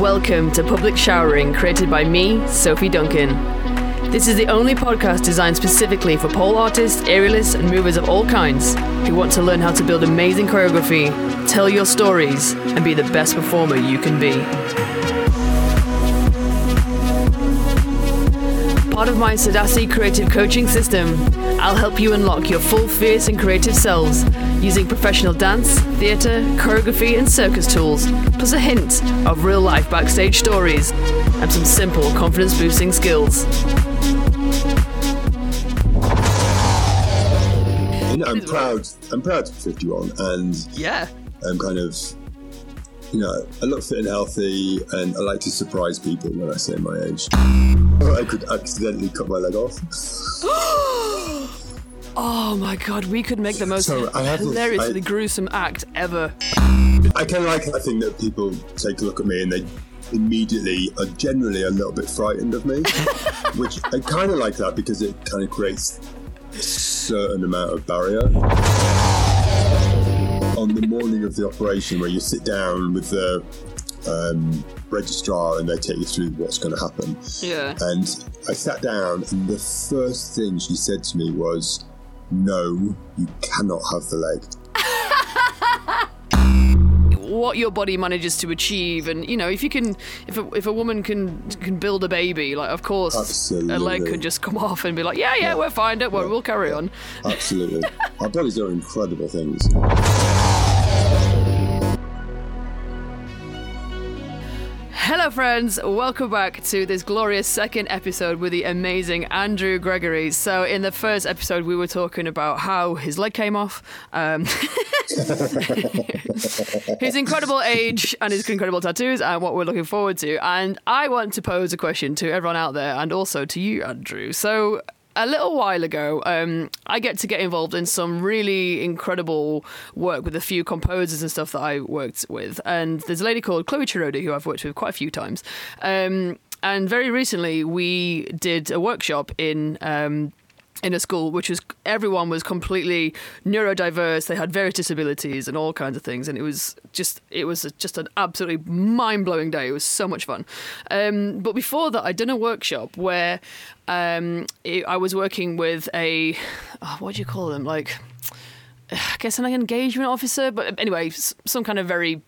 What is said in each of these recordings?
Welcome to Public Showering, created by me, Sophie Duncan. This is the only podcast designed specifically for pole artists, aerialists, and movers of all kinds who want to learn how to build amazing choreography, tell your stories, and be the best performer you can be. Part of my Sadasi creative coaching system, I'll help you unlock your full fierce and creative selves using professional dance, theatre, choreography, and circus tools, plus a hint of real life backstage stories and some simple confidence boosting skills. You know, I'm proud. I'm proud to be 51, and Yeah. I'm kind of, you know, I look fit and healthy, and I like to surprise people when I say my age. I could accidentally cut my leg off. Oh my god, we could make the most So, I have- hilariously I- gruesome act ever. I kind of like. I think that people take a look at me and they immediately are generally a little bit frightened of me, which I kind of like that because it kind of creates a certain amount of barrier. On the morning of the operation, where you sit down with the um, registrar and they take you through what's going to happen, Yeah. and I sat down, and the first thing she said to me was, "No, you cannot have the leg." what your body manages to achieve and you know if you can if a, if a woman can can build a baby like of course a leg Absolutely. can just come off and be like yeah yeah we're fine don't worry we'll carry on Absolutely. Our bodies are incredible things. Hello friends welcome back to this glorious second episode with the amazing andrew gregory so in the first episode we were talking about how his leg came off um, his incredible age and his incredible tattoos and what we're looking forward to. And I want to pose a question to everyone out there and also to you, Andrew. So, a little while ago, um, I get to get involved in some really incredible work with a few composers and stuff that I worked with. And there's a lady called Chloe Chirodi who I've worked with quite a few times. Um, and very recently, we did a workshop in. Um, in a school which was everyone was completely neurodiverse they had various disabilities and all kinds of things and it was just it was just an absolutely mind-blowing day it was so much fun um, but before that i'd done a workshop where um, it, i was working with a oh, what do you call them like i guess an engagement officer but anyway some kind of very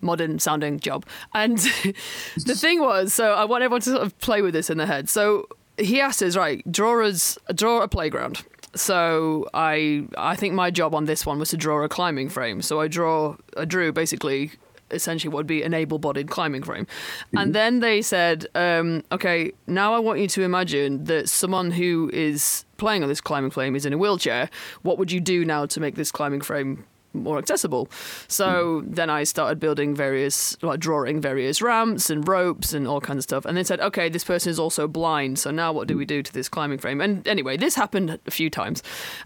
modern sounding job. And the thing was, so I want everyone to sort of play with this in their head. So he asked us, right, draw us draw a playground. So I I think my job on this one was to draw a climbing frame. So I draw I drew basically essentially what would be an able-bodied climbing frame. And then they said, um, okay, now I want you to imagine that someone who is playing on this climbing frame is in a wheelchair. What would you do now to make this climbing frame more accessible. So then I started building various, like drawing various ramps and ropes and all kinds of stuff. And they said, okay, this person is also blind. So now what do we do to this climbing frame? And anyway, this happened a few times.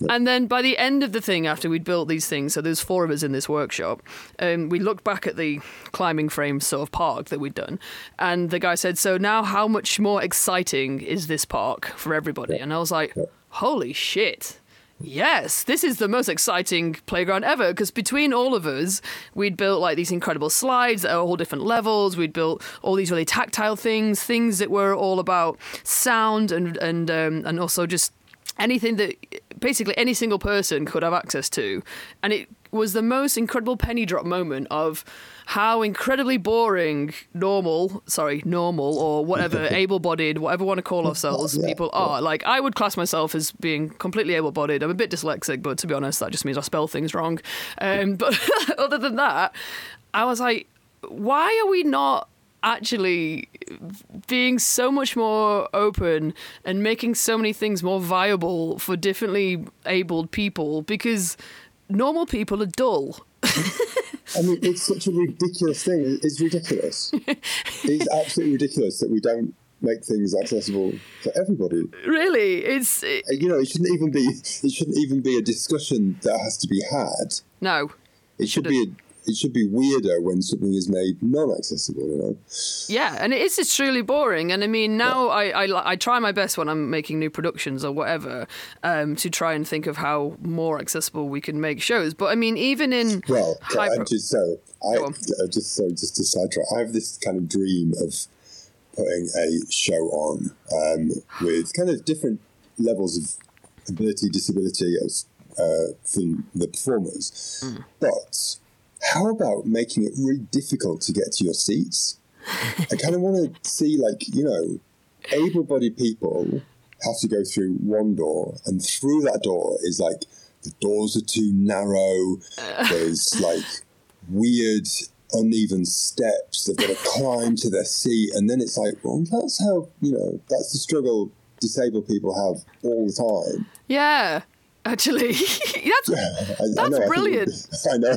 And then by the end of the thing, after we'd built these things, so there's four of us in this workshop, um, we looked back at the climbing frame sort of park that we'd done. And the guy said, so now how much more exciting is this park for everybody? And I was like, holy shit. Yes, this is the most exciting playground ever because between all of us, we'd built like these incredible slides at all different levels. We'd built all these really tactile things, things that were all about sound and and um, and also just anything that basically any single person could have access to. And it was the most incredible penny drop moment of how incredibly boring normal, sorry, normal or whatever, able bodied, whatever we want to call ourselves, Yeah, people are. Like, I would class myself as being completely able bodied. I'm a bit dyslexic, but to be honest, that just means I spell things wrong. Um, but other than that, I was like, why are we not actually being so much more open and making so many things more viable for differently abled people because normal people are dull. I mean, it's such a ridiculous thing. It's ridiculous. it's absolutely ridiculous that we don't make things accessible for everybody. Really, it's it, uh, You know, it shouldn't even be. It shouldn't even be a discussion that has to be had. no. It should be it should be weirder when something is made non-accessible. You know. Yeah, and it is just truly boring. And I mean, now I, I I try my best when I'm making new productions or whatever um, to try and think of how more accessible we can make shows. But I mean, even in Well, high pro- just so I uh, just so just to sidetrack, I have this kind of dream of putting a show on um, with kind of different levels of ability, disability as uh, from the performers. Hmm. But how about making it really difficult to get to your seats? I kind of want to see, like, you know, able-bodied people have to go through one door, and through that door is like the doors are too narrow. There's like weird, uneven steps. They've got to climb to their seat, and then it's like, well, that's how you know that's the struggle disabled people have all the time. yeah, actually, that's I, That's I know, brilliant. I know,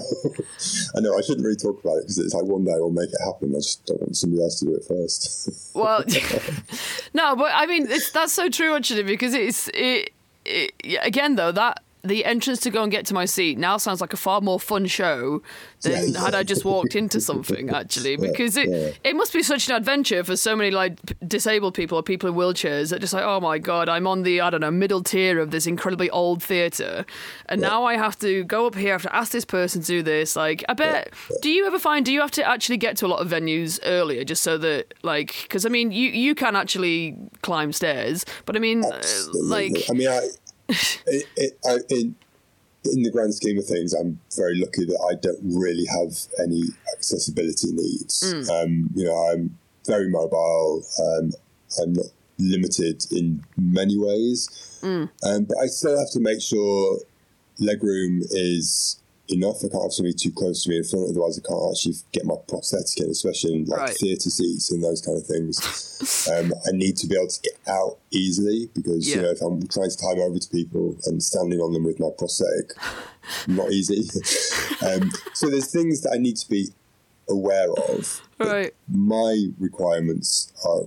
I know. I shouldn't really talk about it because it's like one day we'll make it happen. I just don't want somebody else to do it first. well, no, but I mean, it's, that's so true actually because it's it, it again though that the entrance to go and get to my seat now sounds like a far more fun show than Yeah. had I just walked into something actually because it yeah. it must be such an adventure for so many like disabled people or people in wheelchairs that just like oh my god I'm on the I don't know middle tier of this incredibly old theater. And now I have to go up here I have to ask this person to do this. Like I bet do you ever find do you have to actually get to a lot of venues earlier just so that like because I mean you you can actually climb stairs but I mean uh, like I mean, I, it, it, I, in, in the grand scheme of things, I'm very lucky that I don't really have any accessibility needs. Mm. Um, you know, I'm very mobile. Um, I'm not limited in many ways, Mm. um, but I still have to make sure legroom is enough. I can't have somebody too close to me in front, otherwise I can't actually get my prosthetic in, especially in like Right. theatre seats and those kind of things. um, I need to be able to get out easily because you know if I'm trying to climb over to people and standing on them with my prosthetic, not easy. um, so there's things that I need to be aware of. right My requirements are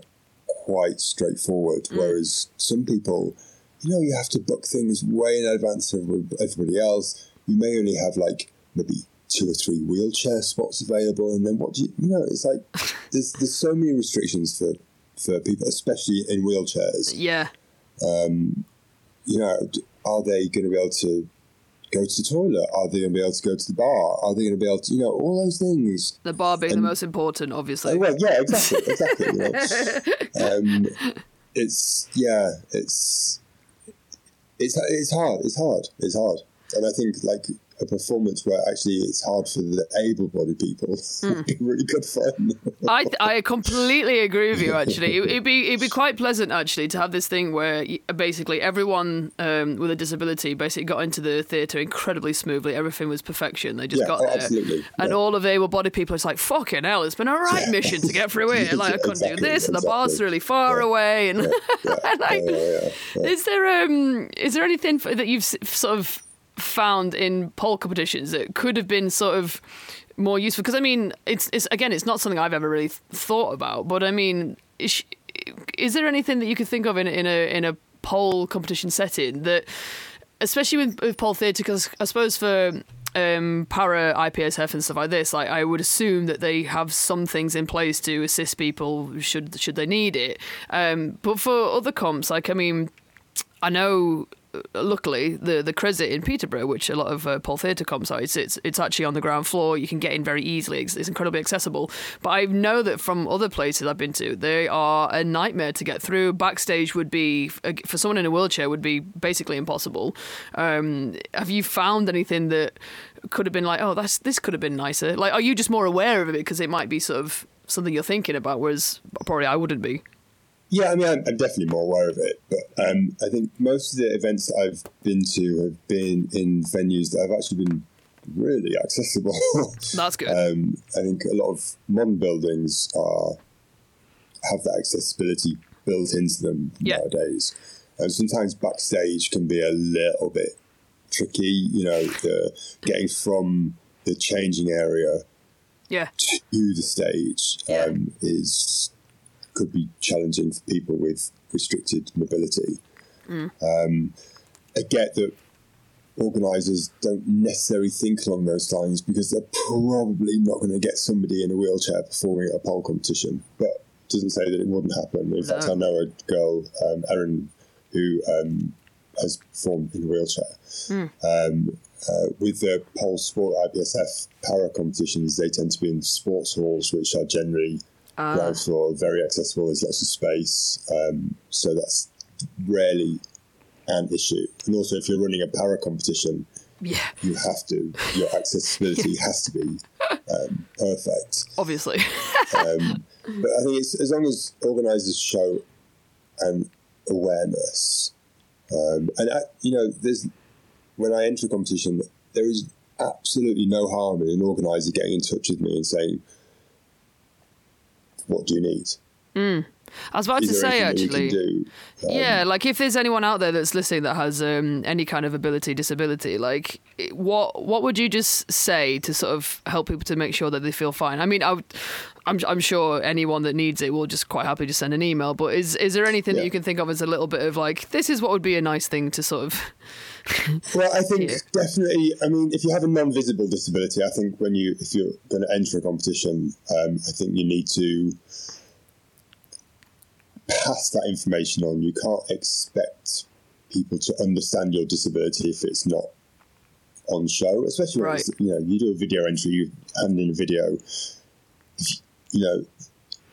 quite straightforward, Mm. whereas some people, you know, you have to book things way in advance of everybody else. You may only have like maybe two or three wheelchair spots available, and then what do you, you know? It's like there's there's so many restrictions for for people, especially in wheelchairs. yeah Um, You know, are they going to be able to go to the toilet? Are they going to be able to go to the bar? Are they going to be able to, you know, all those things? the bar being the most important obviously Oh, well, yeah, exactly, exactly. you know. um, it's yeah, it's it's it's hard. It's hard. It's hard, and I think like a performance where actually it's hard for the able-bodied people would be really good fun. I I completely agree with you. Actually, It- it'd be it'd be quite pleasant actually to have this thing where basically everyone um, with a disability basically got into the theatre incredibly smoothly. Everything was perfection. They just Yeah, got oh, there, absolutely, and yeah. all of the able-bodied people. It's like fucking hell. It's been a right Yeah. mission to get through here. Like I couldn't do Exactly, this, and the bar's exactly. really far away. And, and like, is there um is there anything that you've s- sort of found in pole competitions that could have been sort of more useful? Because I mean, it's it's again, it's not something I've ever really th- thought about. But I mean, is, is there anything that you could think of in in a in a pole competition setting that, especially with, with pole theatre? Because I suppose for um, para IPSF and stuff like this, like I would assume that they have some things in place to assist people should should they need it. Um, but for other comps, like I mean, I know. Uh, Luckily, the the Cresset in Peterborough, which a lot of uh, Pole Theatre comps are, it's, it's it's actually on the ground floor. You can get in very easily. It's, it's incredibly accessible. But I know that from other places I've been to, they are a nightmare to get through. Backstage would be for someone in a wheelchair would be basically impossible. Um, have you found anything that could have been like, oh, that's this could have been nicer? Like, are you just more aware of it because it might be sort of something you're thinking about, whereas probably I wouldn't be. Yeah, I mean, I'm, I'm definitely more aware of it, but um, I think most of the events that I've been to have been in venues that have actually been really accessible. That's good. um, I think a lot of modern buildings are have that accessibility built into them Yeah. nowadays, and sometimes backstage can be a little bit tricky. You know, the getting from the changing area yeah. to the stage Yeah. um, is could be challenging for people with restricted mobility. Mm. Um, I get that organisers don't necessarily think along those lines because they're probably not going to get somebody in a wheelchair performing at a pole competition. But doesn't say that it wouldn't happen. In fact, I know a girl, um, Erin, who um, has performed in a wheelchair. Um, uh, with the pole sport IPSF para competitions, they tend to be in sports halls, which are generally ground floor, very accessible. There's lots of space, um, so that's rarely an issue. And also, if you're running a para competition, Yeah, you have to your accessibility has to be um, perfect. obviously. Um, but I think it's as long as organisers show an awareness, um, and I, you know, there's when I enter a competition, there is absolutely no harm in an organiser getting in touch with me and saying, "What do you need? I was about Is to say anything that we actually. do?" Um, Yeah, like if there's anyone out there that's listening that has um, any kind of ability, disability, like what what would you just say to sort of help people to make sure that they feel fine? I mean, I would, I'm I'm sure anyone that needs it will just quite happily just send an email. But is is there anything that you can think of as a little bit of like this is what would be a nice thing to sort of Well, I think definitely. I mean, if you have a non-visible disability, I think when you if you're going to enter a competition, um, I think you need to pass that information on. You can't expect people to understand your disability if it's not on show, especially when it's, you know you do a video entry, you hand in a video. You know,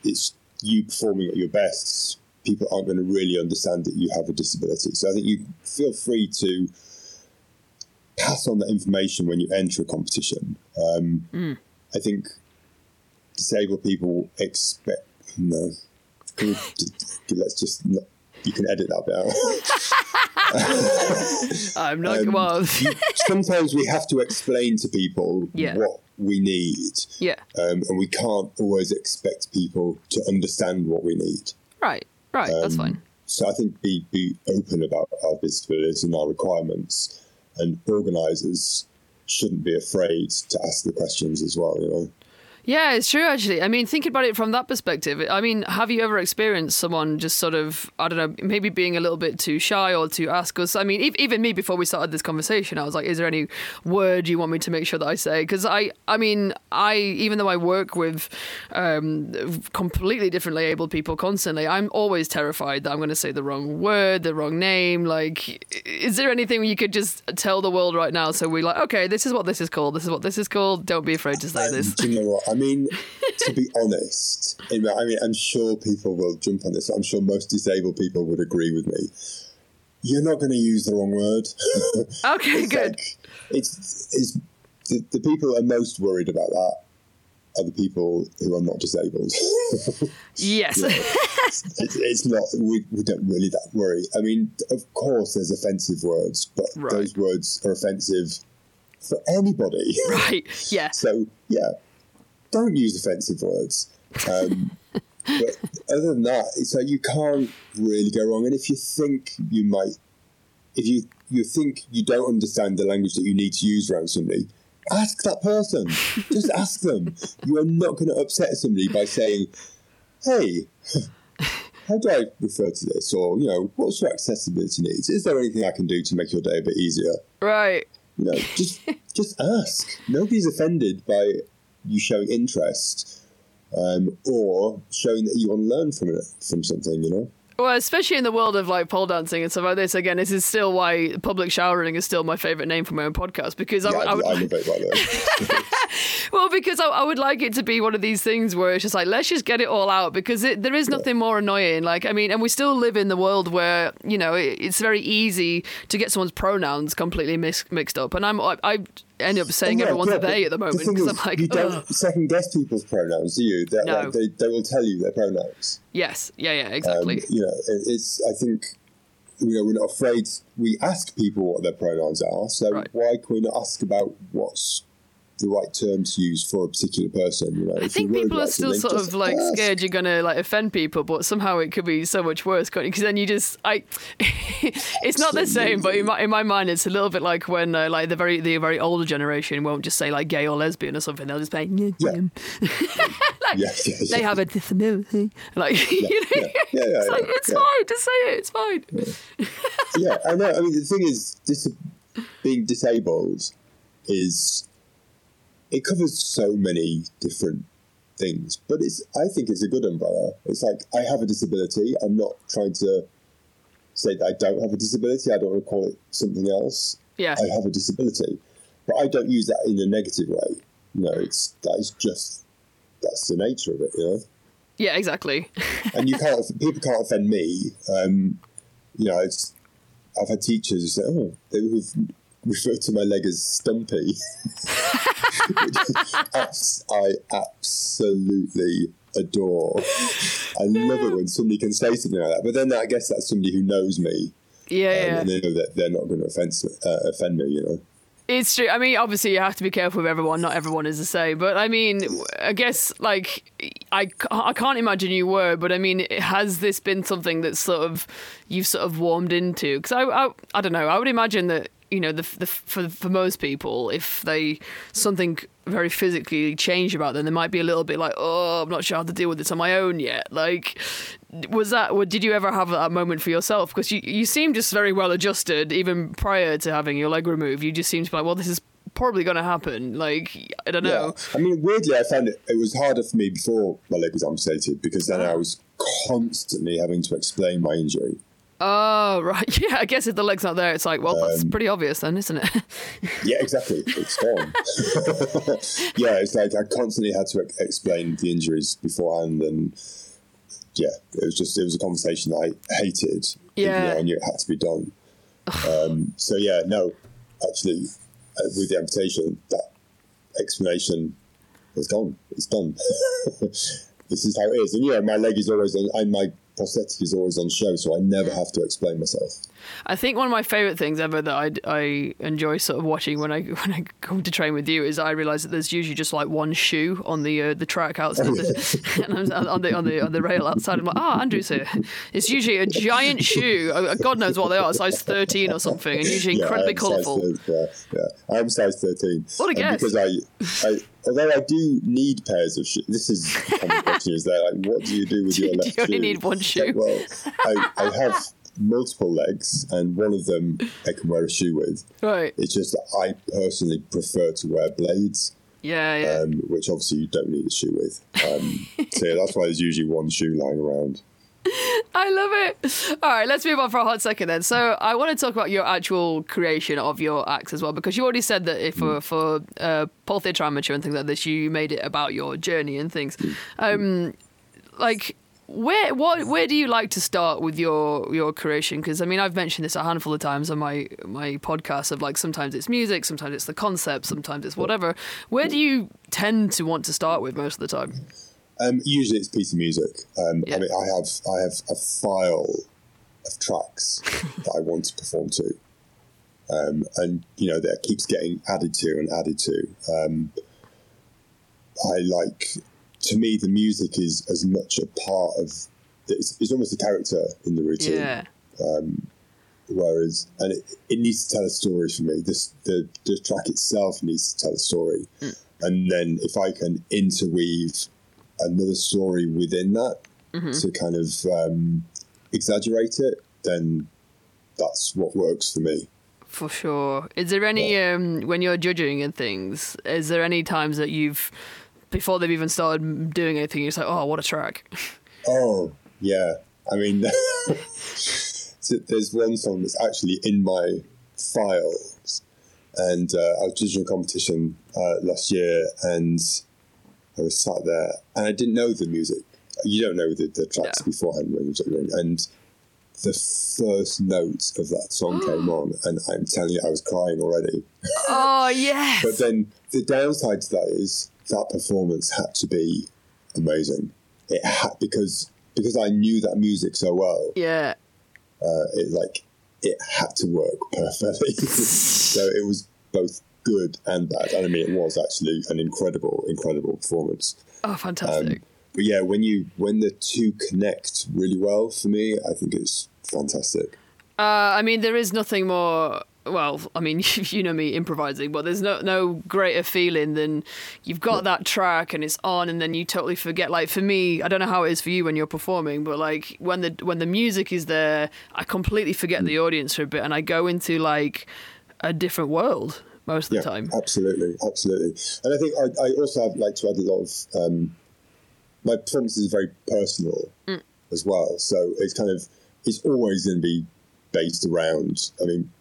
it's you performing at your best. People aren't going to really understand that you have a disability. So I think you feel free to pass on that information when you enter a competition. Um, I think disabled people expect no. Can we d- d- let's just you can edit that bit out. I'm not Um, well Sometimes we have to explain to people Yeah. what we need, yeah um, and we can't always expect people to understand what we need. right right that's Um, fine So I think be be open about our disabilities and our requirements, and organisers shouldn't be afraid to ask the questions as well. You know. Yeah, it's true actually. I mean, thinking about it from that perspective, I mean, have you ever experienced someone just sort of, I don't know, maybe being a little bit too shy or to ask us? I mean, ev- even me before we started this conversation, I was like, is there any word you want me to make sure that I say? Because I, I mean, I, even though I work with um, completely differently abled people constantly, I'm always terrified that I'm going to say the wrong word, the wrong name. Like, is there anything you could just tell the world right now? So we're like, okay, this is what this is called. This is what this is called. Don't be afraid to say this. Do you know what? I mean, to be honest, I mean, I'm sure people will jump on this. I'm sure most disabled people would agree with me. You're not going to use the wrong word. Okay, It's good. like- it's it's the, the people who are most worried about that are the people who are not disabled. Yes. it's, it's not we, we don't really that worry. I mean, of course, there's offensive words, but Right. those words are offensive for anybody. right. Yeah. So yeah, don't use offensive words. Um, but other than that, it's like you can't really go wrong. And if you think you might, if you you think you don't understand the language that you need to use around somebody, ask that person. Just ask them. You are not going to upset somebody by saying, "Hey." How do I refer to this? Or, you know, what's your accessibility needs? Is there anything I can do to make your day a bit easier? Right. You know, just just ask. Nobody's offended by you showing interest um, or showing that you want to learn from it from something. You know. Well, especially in the world of like pole dancing and stuff like this. Again, this is still why public showering is still my favorite name for my own podcast because I, Yeah, would- I, I would I love it. By the way. well because I, I would like it to be one of these things where it's just like let's just get it all out because it, there is nothing more annoying. Like I mean, and we still live in the world where you know it, it's very easy to get someone's pronouns completely mix, mixed up, and I'm I, I end up saying Yeah, everyone's yeah, they at the moment because I'm like, you don't "Ugh." second guess people's pronouns, do you? No. like, they they will tell you their pronouns. yes, yeah, yeah, Um, exactly. you know, it, it's. I think. You know, we're not afraid. We ask people what their pronouns are, so Right. why can we not ask about what's the right term to use for a particular person? You know, I think people are still sort of like scared you're gonna like offend people, but somehow it could be so much worse, can't you? Because then you just I, it's not the same, but in my in my mind it's a little bit like when uh, like the very the very older generation won't just say like gay or lesbian or something. They'll just say yeah, Yeah. yeah. Yeah, they have a disability. Like you know, yeah, yeah, yeah, it's like it's fine, just say it, it's fine. yeah, I know. I mean, the thing is, dis- being disabled is it covers so many different things, but it's I think it's a good umbrella. It's like I have a disability. I'm not trying to say that I don't have a disability. I don't want to call it something else. Yeah. I have a disability, but I don't use that in a negative way. You know, it's that is just that's the nature of it. You know, Yeah, exactly. and you can't people can't offend me. Um, you know, it's I've had teachers who say, "Oh, they who've referred to my leg as stumpy." Which I absolutely adore. I love it when somebody can say something like that. But then I guess that's somebody who knows me, Yeah, um, yeah. and they know that they're not going to offend uh, offend me. You know. It's true. I mean, obviously, you have to be careful with everyone. Not everyone is the same. But I mean, I guess like I, I can't imagine you were. But I mean, has this been something that sort of you've sort of warmed into? Because I, I, I don't know. I would imagine that you know, the, the for for most people, if they something very physically changed about them, they might be a little bit like, oh, I'm not sure how to deal with this on my own yet. Like, was that? Did you ever have that moment for yourself? Because you you seem just very well adjusted, even prior to having your leg removed. You just seem to be like, well, this is probably going to happen. Like, I don't know. Yeah. I mean, weirdly, I found it, it was harder for me before my leg was amputated because then ah. I was constantly having to explain my injury. Oh, right. Yeah, I guess if the leg's not there, it's like, well, that's pretty obvious then, isn't it? Yeah, exactly. It's gone. yeah, it's like I constantly had to explain the injuries beforehand, and yeah, it was just it was a conversation that I hated. even Yeah. though I knew it had to be done. um, so yeah, no, actually, uh, with the amputation, that explanation is gone. It's done. this is how it is, and yeah, my leg is always on, and my prosthetic is always on show, so I never have to explain myself. I think one of my favorite things ever that I, I enjoy sort of watching when I when I come to train with you is I realize that there's usually just like one shoe on the uh, the track outside the, and I'm on the on the on the rail outside. I'm like, ah, Andrew's here. It's usually a giant shoe. Uh, God knows what they are, size 13 or something, and usually incredibly I am size colourful. Yeah, yeah. I'm size 13. What a guess. Because I, I, although I do need pairs of shoes, this is the common question is there, like, what do you do with your Do left you only shoe? need one shoe? Like, well, I, I have multiple legs, and one of them I can wear a shoe with. Right. It's just that I personally prefer to wear blades, Yeah, yeah. um, which obviously you don't need a shoe with. Um, so yeah, that's why there's usually one shoe lying around. I love it. All right, let's move on for a hot second then. So I want to talk about your actual creation of your acts as well, because you already said that if for for uh, Pole Theatre Amateur and things like this, you made it about your journey and things. Um, like where what where do you like to start with your your creation because i mean i've mentioned this a handful of times on my my podcast of like sometimes it's music sometimes it's the concept sometimes it's whatever where do you tend to want to start with most of the time Um, usually it's a piece of music. Um, Yeah. I mean, I have I have a file of tracks that I want to perform to, um, and you know that keeps getting added to and added to. Um, I like, to me, the music is as much a part of. It's, it's almost a character in the routine. yeah Whereas, and it, it needs to tell a story for me. This the the track itself needs to tell a story, and then if I can interweave another story within that to kind of um, exaggerate it, then that's what works for me. For sure. Is there any um when you're judging and things? Is there any times that you've before they've even started doing anything, you're just like, oh, what a track. Oh yeah, I mean, there's one song that's actually in my files, and uh, I was judging a competition uh, last year, and I was sat there, and I didn't know the music. You don't know the, the tracks beforehand when you're and the first note of that song came on, and I'm telling you, I was crying already. oh yes. But then the downside to that is that performance had to be amazing. It had because because I knew that music so well. yeah. Uh, it like it had to work perfectly. so it was both good and bad. And I mean, it was actually an incredible, incredible performance. Oh, fantastic. But yeah, when you when the two connect really well for me, I think it's fantastic. Uh, I mean, there is nothing more. Well, I mean, you know me improvising, but there's no no greater feeling than you've got that track and it's on, and then you totally forget. Like for me, I don't know how it is for you when you're performing, but like when the when the music is there, I completely forget the audience for a bit, and I go into like a different world most of the time. absolutely, absolutely. And I think I, I also have, like to add a lot of um, my performances are very personal Mm. as well. So it's kind of it's always going to be based around. I mean,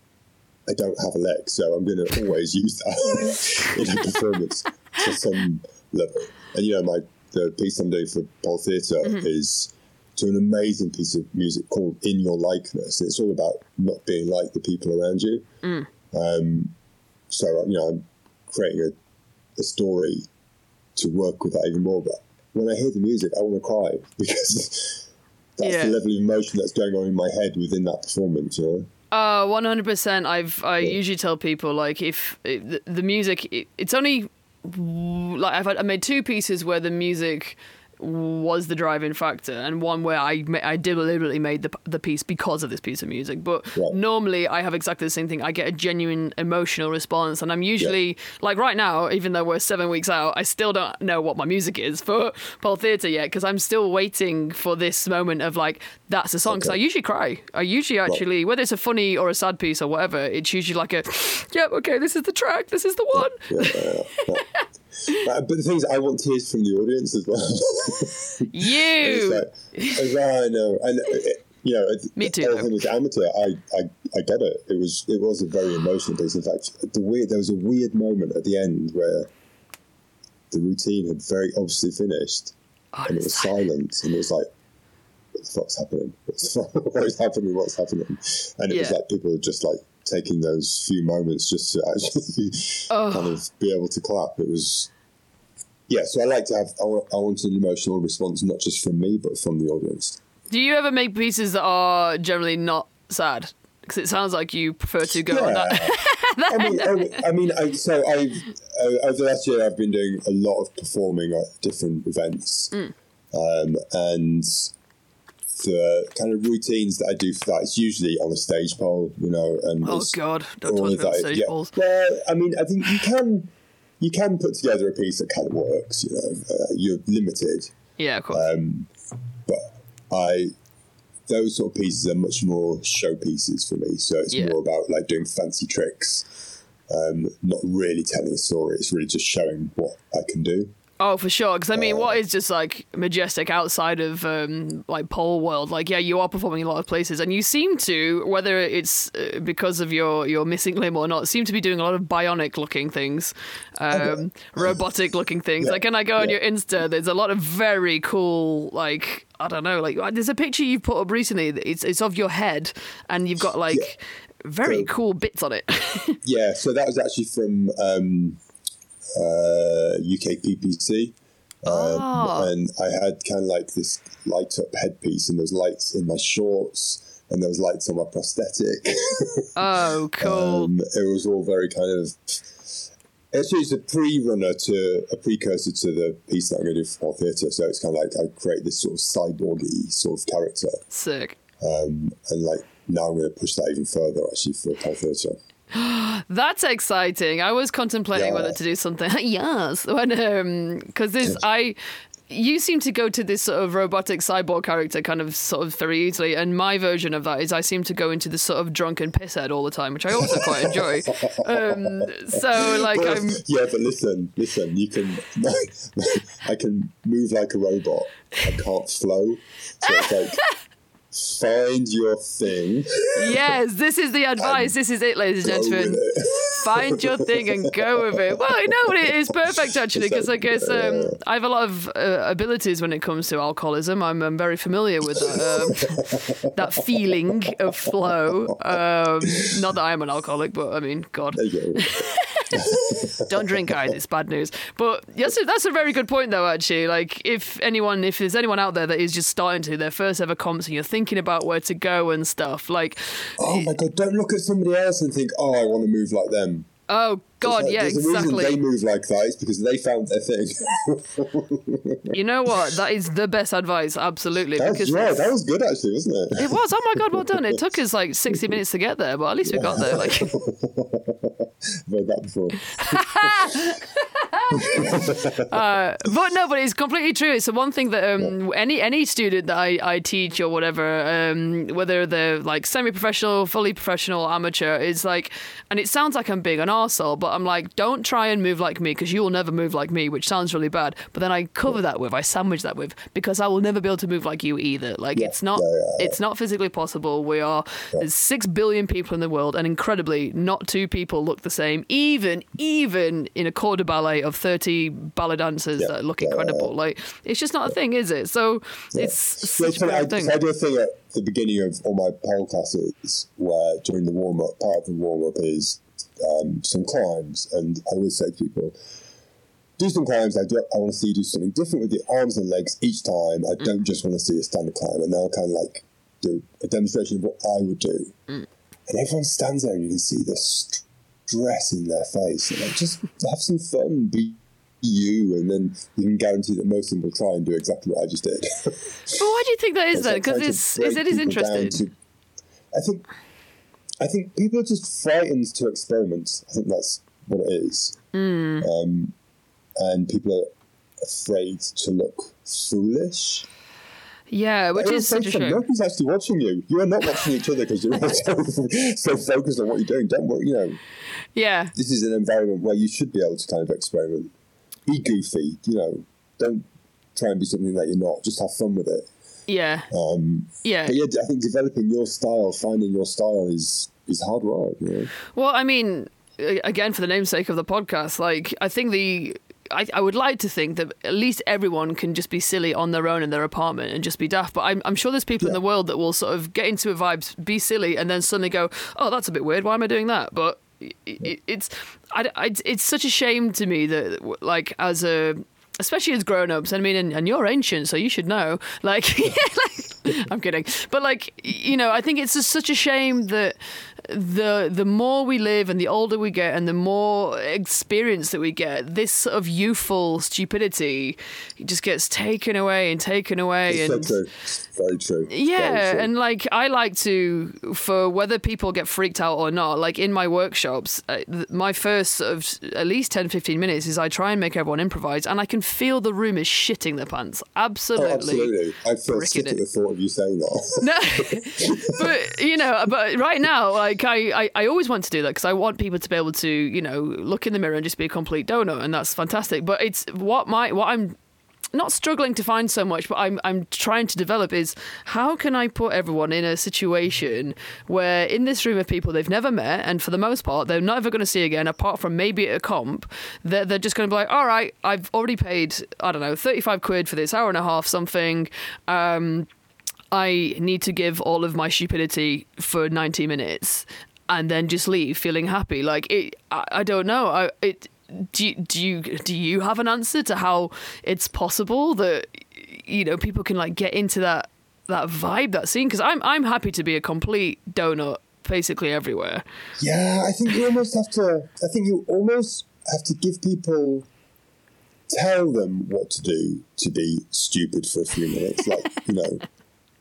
I don't have a leg, so I'm going to always use that in a performance to some level. And you know, my the piece I'm doing for Pole Theatre Mm-hmm. is to an amazing piece of music called "In Your Likeness." It's all about not being like the people around you. Mm. Um, so you know, I'm creating a, a story to work with that even more. But when I hear the music, I want to cry because that's Yeah. the level of emotion that's going on in my head within that performance. You know. Uh, one hundred percent. I've I usually tell people like if the, the music, it, it's only like I've had, I made two pieces where the music was the driving factor, and one where I I deliberately made the the piece because of this piece of music. But Right. normally I have exactly the same thing. I get a genuine emotional response, and I'm usually like right now, even though we're seven weeks out, I still don't know what my music is for Pole Theatre yet because I'm still waiting for this moment of like that's a song. Because Okay. I usually cry. I usually actually whether it's a funny or a sad piece or whatever, it's usually like a yep, okay, this is the track, this is the one. Uh, but the thing is, I want tears from the audience as well. You. Like, I know, and uh, you know, it- Me too, The though. whole thing amateur. I, I, I get it. It was, it was a very emotional piece. In fact, the weird, there was a weird moment at the end where the routine had very obviously finished, Oh, and it was silent, and it was like, what the fuck's happening? What's, what is happening? What's happening? And it was like people were just like taking those few moments just to actually Oh. kind of be able to clap. It was, yeah. So I like to have. I want, I want an emotional response, not just from me, but from the audience. Do you ever make pieces that are generally not sad? Because it sounds like you prefer to go on that. I mean, I, I mean, I, so I've uh, over the last year I've been doing a lot of performing at different events, Mm. um, and the kind of routines that I do for that it's usually on a stage pole, you know, and Oh God! Don't all touch of on that. stage yeah. balls. Well, I mean, I think you can you can put together a piece that kind of works. You know, uh, you're limited, Yeah, of course. um, but I those sort of pieces are much more showpieces for me. So it's Yeah. more about like doing fancy tricks, um, not really telling a story. It's really just showing what I can do. Oh, for sure. Because I mean, uh, what is just like majestic outside of um, like pole world? Like, yeah, you are performing in a lot of places, and you seem to, whether it's uh, because of your your missing limb or not, seem to be doing a lot of bionic looking things, um, robotic looking things. Yeah, Like, when I go on your Insta, there's a lot of very cool, like I don't know, like uh, there's a picture you've put up recently. It's it's of your head, and you've got like very So- cool bits on it. Yeah, so that was actually from um, uh, UK PPC. Um, Oh. And I had kind of like this light up headpiece, and there was lights in my shorts, and there was lights on my prosthetic. oh, cool. Um, it was all very kind of. Actually, it's a pre-runner to a precursor to the piece that I'm going to do for Theatre. So it's kind of like I create this sort of cyborgy sort of character, Sick. um, and like now I'm going to push that even further actually for Pole Theatre. That's exciting. I was contemplating whether to do something. yes, when um, because this I. You seem to go to this sort of robotic cyborg character kind of sort of very easily, and my version of that is I seem to go into this sort of drunken pisshead all the time, which I also quite enjoy. Um, so like Well, I'm yeah, but listen, listen. You can, I can move like a robot. I can't flow. So it's like, find your thing. yes, this is the advice. This is it, ladies and gentlemen. find your thing and go with it. Well, I know it is perfect actually because I guess um, I have a lot of uh, abilities when it comes to alcoholism. I'm, I'm very familiar with that, um, that feeling of flow. Um, not that I am an alcoholic, but I mean, God, There you go. don't drink, guys. It's bad news. But yes, that's a very good point, though. Actually, like if anyone, if there's anyone out there that is just starting to their first ever comps and you're thinking about where to go and stuff, like, Oh my god! Don't look at somebody else and think, "Oh, I want to move like them." oh God, yeah, there's exactly. they move like that is because they found their thing. You know what? That is the best advice, absolutely. That's because. That was good, actually, wasn't it? it was. Oh my god, well done. It took us like sixty minutes to get there, but at least we got there. Like, I've heard that before. uh, but no, but it's completely true. It's the one thing that um, any any student that I, I teach or whatever, um, whether they're like semi-professional, fully professional, amateur, is like, and it sounds like I'm being an arsehole, but I'm like, don't try and move like me because you will never move like me, which sounds really bad. But then I cover that with, I sandwich that with, because I will never be able to move like you either. Like Yeah. it's not, Yeah, yeah, it's not physically possible. We are there's six billion people in the world, and incredibly, not two people look the same. Even even in a corps de ballet of thirty ballet dancers that look incredible, like it's just not a thing, is it? So it's such funny, I, thing. I do a thing at the beginning of all my pole classes where during the warm up, part of the warm up is um, some climbs, and I always say to people, do some climbs. I do. I want to see you do something different with your arms and legs each time. I Mm. don't just want to see a standard climb, and they'll kind of like do a demonstration of what I would do, Mm. and everyone stands there and you can see the stress in their face. And like, just have some fun, be you, and then you can guarantee that most of them will try and do exactly what I just did. But why do you think that is then? Because it's it is people interesting. to- I think, I think people are just frightened to experiment. I think that's what it is. Hmm. Um, and people are afraid to look foolish. Yeah, which is such a shame. Nobody's actually watching you. You are not watching each other because you're so, so focused on what you're doing. Don't worry. You know, Yeah, this is an environment where you should be able to kind of experiment. Be goofy. You know, don't try and be something that you're not. Just have fun with it. yeah, Um, yeah. But yeah, I think developing your style, finding your style is is hard work. You know? Well, I mean, again, for the namesake of the podcast, like I think the. I, I would like to think that at least everyone can just be silly on their own in their apartment and just be daft. But I'm, I'm sure there's people in the world that will sort of get into a vibe, be silly, and then suddenly go, "Oh, that's a bit weird. Why am I doing that?" But it, it, it's, I, I- it's such a shame to me that, like, as a, especially as grown-ups. I mean, and, and you're ancient, so you should know. Like, like I'm kidding, but like, you know, I think it's just such a shame that the the more we live and the older we get and the more experience that we get, this sort of youthful stupidity just gets taken away and taken away. It's so and true. Very true. Yeah, very true. and like I like to, for whether people get freaked out or not, like in my workshops, uh, my first sort of at least 10, 15 minutes is I try and make everyone improvise, and I can feel the room is shitting their pants. Absolutely. Oh, absolutely. I feel sick at the thought of you saying that. No, but you know, but right now, like I, I, I always want to do that because I want people to be able to, you know, look in the mirror and just be a complete donut, and that's fantastic. But it's what my what I'm not struggling to find so much, but I'm I'm trying to develop is how can I put everyone in a situation where in this room of people they've never met and for the most part they're never going to see again apart from maybe at a comp, they're, they're just going to be like, all right, I've already paid I don't know thirty five quid for this hour and a half something. Um, I need to give all of my stupidity for 90 minutes and then just leave feeling happy. Like it, I, I don't know. I, it, do you, do you do you have an answer to how it's possible that you know people can like get into that that vibe that scene? Because I'm I'm happy to be a complete donut basically everywhere. yeah, I think you almost have to. I think you almost have to give people, tell them what to do to be stupid for a few minutes. Like you know,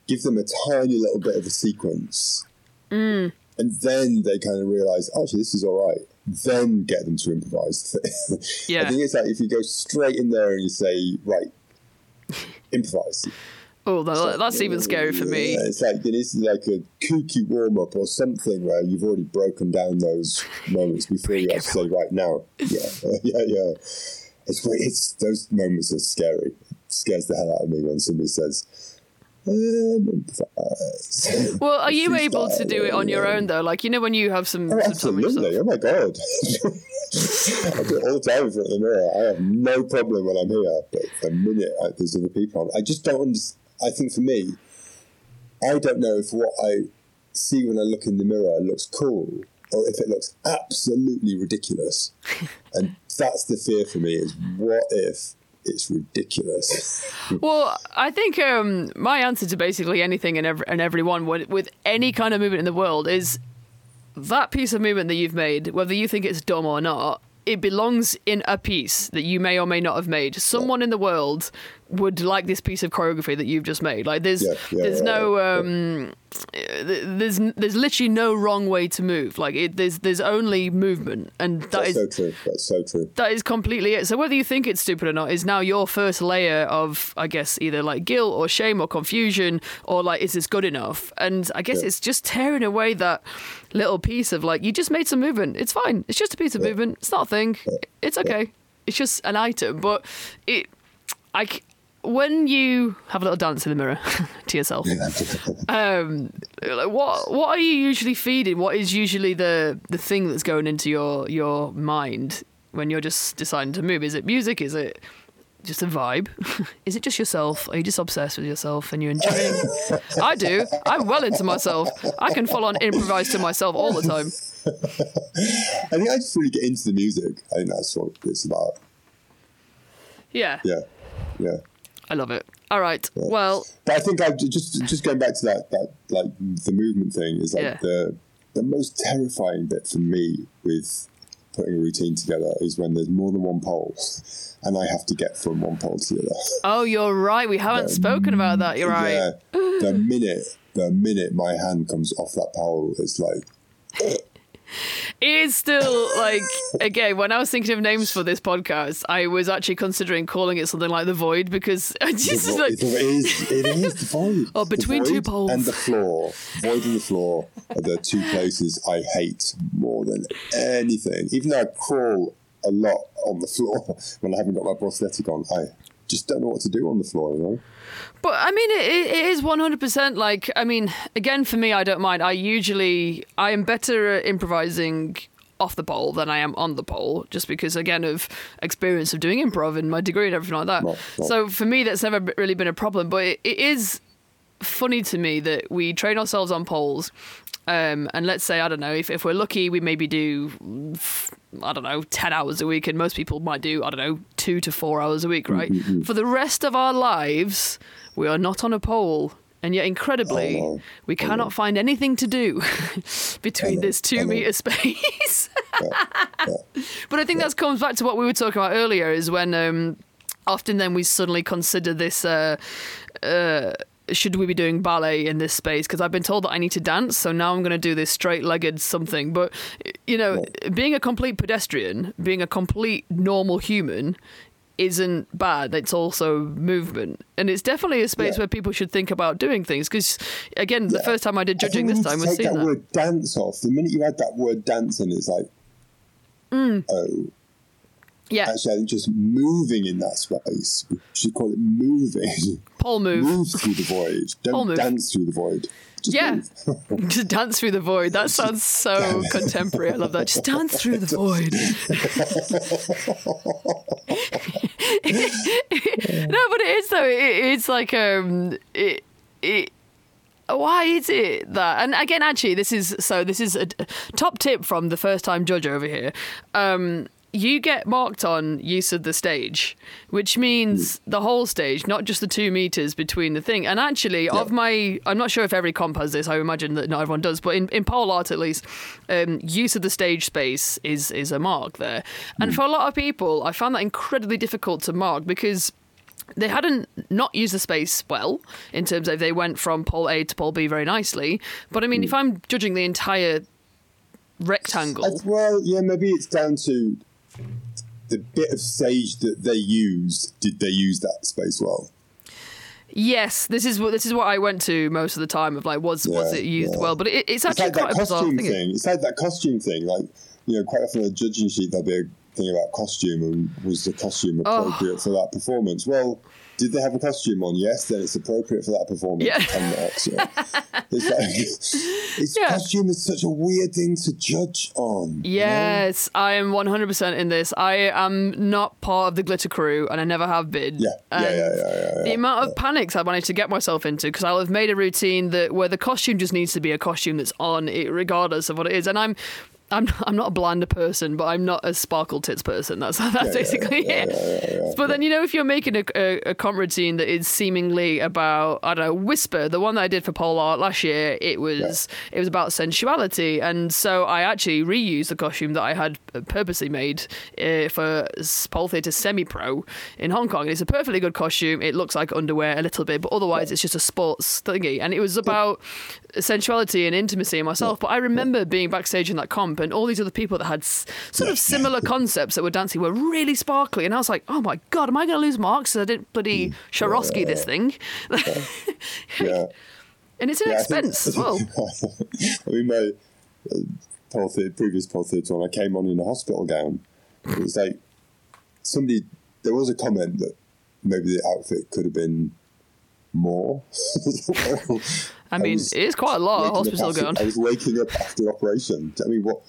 give them a tiny little bit of a sequence, Mm. and then they kind of realize, actually, this is all right. Then get them to improvise. Yeah. I think it's like if you go straight in there and you say, right, improvise. Oh, that, that's even scary for me. Yeah, it's like it is like a kooky warm up or something where you've already broken down those moments before you have to say right now. Yeah, yeah, yeah. It's. It's those moments are scary. It scares the hell out of me when somebody says. Well, are you able to do it on your own though? Like you know when you have some, Oh, some time and stuff. absolutely. Oh my god. I do it all the time in front of the mirror. I have no problem when I'm here, but the minute I, there's other people on, I just don't understand. I think for me, I don't know if what I see when I look in the mirror looks cool or if it looks absolutely ridiculous. and that's the fear for me is what if it's ridiculous? Well, I think um, my answer to basically anything and, every, and everyone with, with any kind of movement in the world is that piece of movement that you've made, whether you think it's dumb or not, it belongs in a piece that you may or may not have made. Someone in the world would like this piece of choreography that you've just made. Like there's Yeah, yeah, there's yeah, no um there's there's literally no wrong way to move. Like it, there's there's only movement, and that That's is so true. That's so true. that is completely it. So whether you think it's stupid or not is now your first layer of, I guess, either like guilt or shame or confusion or like, is this good enough? And I guess it's just tearing away that little piece of like, you just made some movement. It's fine. It's just a piece of movement. It's not a thing. It's okay. It's just an item. But it, I, when you have a little dance in the mirror to yourself, um, like what what are you usually feeding? What is usually the the thing that's going into your your mind when you're just deciding to move? Is it music? Is it just a vibe? is it just yourself? Are you just obsessed with yourself and you're enjoying? I do. I'm well into myself. I can full on improvise to myself all the time. I think I just really get into the music. I think that's what it's about. Yeah, Yeah, yeah. I love it. All right. Well, But I think I just just going back to that that like the movement thing is like Yeah. the the most terrifying bit for me with putting a routine together is when there's more than one pole, and I have to get from one pole to the other. oh, you're right. We haven't spoken about that. You're right. Yeah, the minute the minute my hand comes off that pole, it's like It is still like again when I was thinking of names for this podcast, I was actually considering calling it something like the void because I just vo- like it is it is the void. Oh, between two poles. and the floor. Void and the floor are the two places I hate more than anything. Even though I crawl a lot on the floor when I haven't got my prosthetic on, I just don't know what to do on the floor. You know. But I mean, it, it is one hundred percent. Like, I mean, again, for me, I don't mind. I usually I am better at improvising off the pole than I am on the pole, just because again of experience of doing improv and my degree and everything like that. Right, right. So for me, that's never really been a problem. But it, it is funny to me that we train ourselves on poles. Um, and let's say I don't know if, if we're lucky, we maybe do I don't know ten hours a week, and most people might do I don't know two to four hours a week, right? Mm-hmm, For the rest of our lives, we are not on a pole, and yet incredibly, Oh, no. we cannot find anything to do between this two meter space. but I think that comes back to what we were talking about earlier, is when um, often then we suddenly consider this. Uh, uh, should we be doing ballet in this space? Because I've been told that I need to dance, so now I'm going to do this straight-legged something. But you know, being a complete pedestrian, being a complete normal human, isn't bad. It's also movement, and it's definitely a space Yeah. where people should think about doing things. Because again, the first time I did judging we this time was seeing that that. word dance off. The minute you add that word dance in, it's like, Mm. oh, Yeah, actually, I think just moving in that space. We should call it moving. pole move. move through the void. Pole Don't dance through the void. Just Yeah. Just dance through the void. That sounds so contemporary. I love that. Just dance through the void. no, but it is though. It, it's like um, it it. Why is it that? And again, actually, this is so. This is a a top tip from the first time judge over here. Um, you get marked on use of the stage, which means mm. the whole stage, not just the two meters between the thing. And actually, of my, I'm not sure if every comp has this. I imagine that not everyone does, but in, in pole art at least, um, use of the stage space is is a mark there. And mm. for a lot of people, I found that incredibly difficult to mark because they hadn't not used the space well in terms of they went from pole A to pole B very nicely. But I mean, if mm. I'm judging the entire rectangle, well, yeah, maybe it's down to the bit of stage that they used. Did they use that space well? yes, this is what this is what I went to most of the time of like was was it used yeah. well? But it, it's It's actually like quite that costume thing. thing. It's like that costume thing. Like you know, quite often on a judging sheet there'll be a thing about costume and was the costume Oh. appropriate for that performance? Well. Did they have a costume on? Yes, then it's appropriate for that performance. Yeah. Ten marks. Yeah. it's like, it's Yeah. costume is such a weird thing to judge on. you know? Yes, I am 100% in this. I am not part of the glitter crew, and I never have been. Yeah, yeah, And yeah, yeah, yeah, The yeah. amount of panics I managed to get myself into because I'll have made a routine that where the costume just needs to be a costume that's on, it, regardless of what it is. And I'm, I'm I'm not a bland person, but I'm not a sparkle tits person. That's that's basically it. but then you know, if you're making a, a, a comp routine that is seemingly about I don't know whisper, the one that I did for pole art last year, it was it was about sensuality, and so I actually reused the costume that I had purposely made uh, for pole theatre semi pro in Hong Kong. And it's a perfectly good costume. It looks like underwear a little bit, but otherwise it's just a sports thingy, and it was about sensuality and intimacy in myself. But I remember being backstage in that comp and all these other people that had sort of similar concepts that were dancing were really sparkly. And I was like, oh my God, am I going to lose marks? I didn't bloody Swarovski this thing. Yeah. and it's an Yeah, think- expense as well. I mean, my uh, pole theatre, previous pole theatre one, I came on in a hospital gown. It was like somebody. There was a comment that maybe the outfit could have been more. I mean, was it is quite a lot of hospital after- going. I was waking up after operation. I mean, what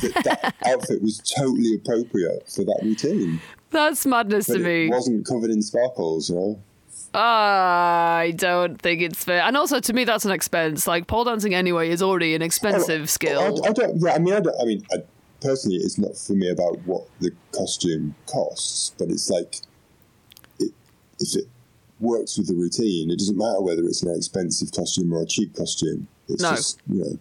th- that outfit was totally appropriate for that routine. That's madness But to me. it wasn't covered in sparkles, you know. I don't think it's fair. And also, to me, that's an expense. Like, pole dancing anyway is already an expensive skill. I, I don't. Yeah, I mean, I, don't, I mean, I, personally, it's not for me about what the costume costs, but it's like, it, if it works with the routine, it doesn't matter whether it's an expensive costume or a cheap costume. It's No. just you know.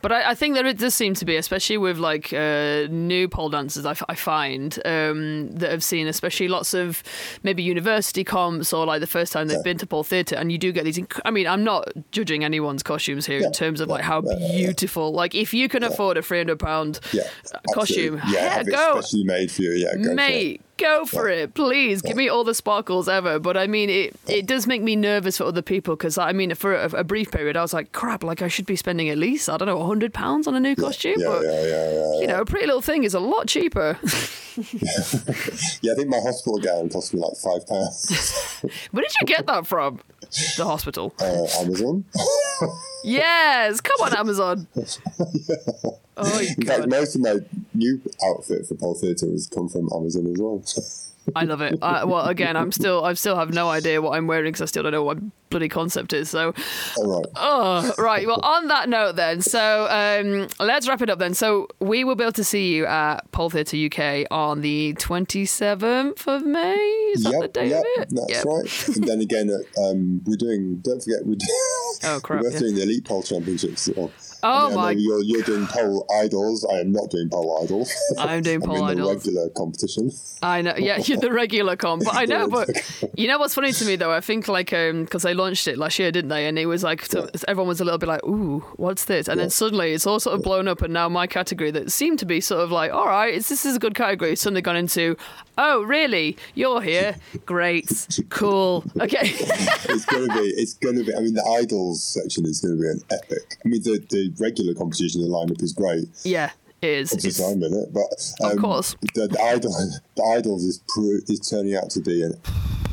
But I, I think that it does seem to be, especially with like uh, new pole dancers, I, f- I find um, that have seen, especially lots of maybe university comps or like the first time they've Yeah. been to pole theatre, and you do get these. Inc- I mean, I'm not judging anyone's costumes here Yeah, in terms of like how yeah, yeah, yeah. beautiful. Like, if you can afford a 300 pound Yeah, costume. Yeah, yeah, have it go. specially made for you. Yeah, go for it. Mate, go for it, please. Give me all the sparkles ever. But I mean, it, it does make me nervous for other people because I mean, for a, a brief period, I was like, crap, like I should be spending at least I don't know, hundred pounds on a new costume. Yeah, but yeah, yeah, you know, a pretty little thing is a lot cheaper. Yeah, I think my hospital gown cost me like five pounds. Where did you get that from? The hospital. uh, Amazon. Yes, come on, Amazon. Oh, In fact, most of my new outfit for pole theatre has come from Amazon as well. I love it. I, well, again, I'm still, I still have no idea what I'm wearing because I still don't know what my bloody concept is. So, All right. Oh, right. Well, on that note, then, so um, let's wrap it up then. So, we will be able to see you at Pole Theatre UK on the 27th of May. Is that the Yep, day yep, of it? that's Yep. right. And then again, um, we're doing. Don't forget, we're, Oh, crap, we're yeah. doing the elite pole championships. Oh, I know my- You're, you're doing pole idols. I am not doing pole idols. I'm doing pole I'm in the regular competition. I know, yeah, you're the regular comp, but I know, but you know what's funny to me though? I think like um because they launched it last year, didn't they? And it was like so everyone was a little bit like, "Ooh, what's this?" And then suddenly it's all sort of blown up, and now my category that seemed to be sort of like, "All right, this is a good category," suddenly gone into, "Oh, really? You're here? Great, cool, okay." It's going to be. It's going to be. I mean, the idols section is going to be an epic. I mean, the, the regular competition, the lineup is great. yeah, is. It's It's- a time in it, but Of um, course. the, the idol, the idols is pro- is turning out to be an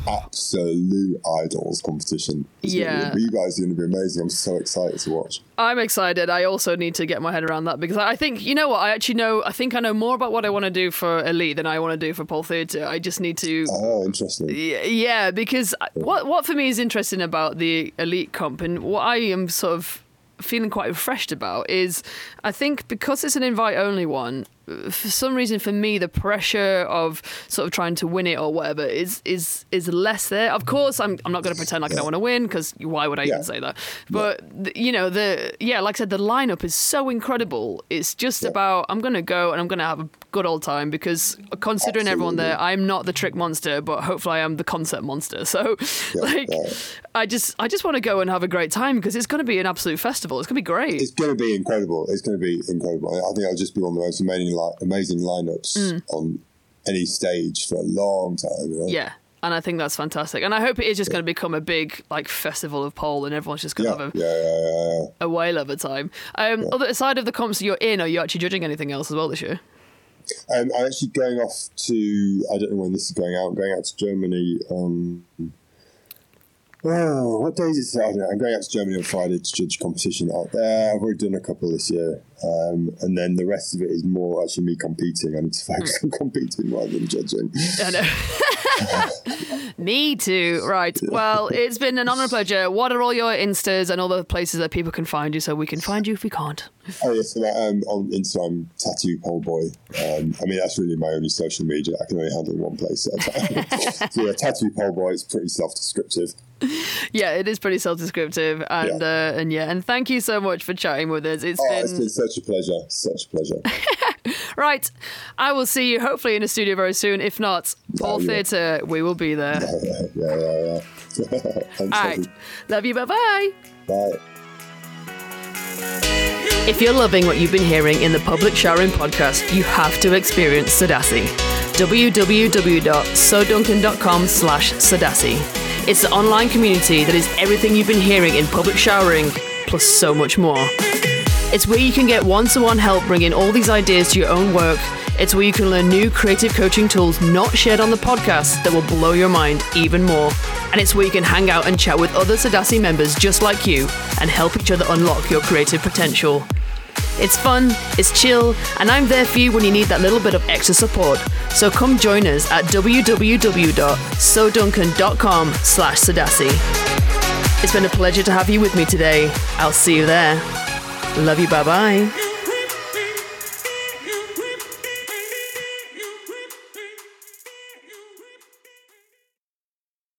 absolute idols competition. It's Yeah. be- you guys are going to be amazing. I'm so excited to watch. I'm excited. I also need to get my head around that because I think you know what I actually know. I think I know more about what I want to do for Elite than I want to do for Pole Theatre. I just need to Oh, interesting. Yeah, yeah, because what what for me is interesting about the elite comp and what I am sort of feeling quite refreshed about is I think because it's an invite only one, for some reason for me the pressure of sort of trying to win it or whatever is is is less there. Of course, I'm I'm not going to pretend like I don't want to win because why would I Yeah. even say that? But th- you know the yeah, like I said, the lineup is so incredible. It's just about I'm going to go and I'm going to have a good old time because considering everyone there, I'm not the trick monster, but hopefully I am the concept monster. So like yeah. I just I just want to go and have a great time because it's going to be an absolute festival. It's going to be great. It's going to be incredible. It's going to be incredible. I think it'll just be one of the most amazing, li- amazing lineups on any stage for a long time. Mm. yeah. And I think that's fantastic. And I hope it is just going to become a big like festival of pole and everyone's just going to Yeah, have a, yeah, yeah, yeah, yeah. a whale of a time. Um, Other side of the comps you're in, are you actually judging anything else as well this year? Um, I'm actually going off to. I don't know when this is going out. I'm going out to Germany on. Oh, what day is it? I don't know. I'm going out to Germany on Friday to judge competition out there. I've already done a couple this year. Um, and then the rest of it is more actually me competing. I need to focus on competing rather than judging. I know. me too. Right. Well, it's been an honor and pleasure. What are all your instas and all the places that people can find you so we can find you if we can't? Oh yeah, so that, um, on Instagram, tattoo pole boy. Um, I mean, that's really my only social media. I can only handle one place at a time. so yeah, tattoo pole boy is pretty self-descriptive. Yeah, it is pretty self-descriptive, and yeah. Uh, and yeah, and thank you so much for chatting with us. It's, oh, been... it's been such a pleasure, such a pleasure. right, I will see you hopefully in a studio very soon. If not, Pole oh, yeah. Theatre, we will be there. Yeah, yeah, yeah. yeah. All right, love you. Bye bye. Bye. If you're loving what you've been hearing in the Public Showering podcast, you have to experience Sadassi. www.soduncan.com slash Sadassi. It's the online community that is everything you've been hearing in public showering, plus so much more. It's where you can get one-to-one help bringing all these ideas to your own work. It's where you can learn new creative coaching tools not shared on the podcast that will blow your mind even more and it's where you can hang out and chat with other Sadassi members just like you and help each other unlock your creative potential. It's fun, it's chill, and I'm there for you when you need that little bit of extra support. So come join us at www.soduncan.com slash Sadassi. It's been a pleasure to have you with me today. I'll see you there. Love you, bye bye.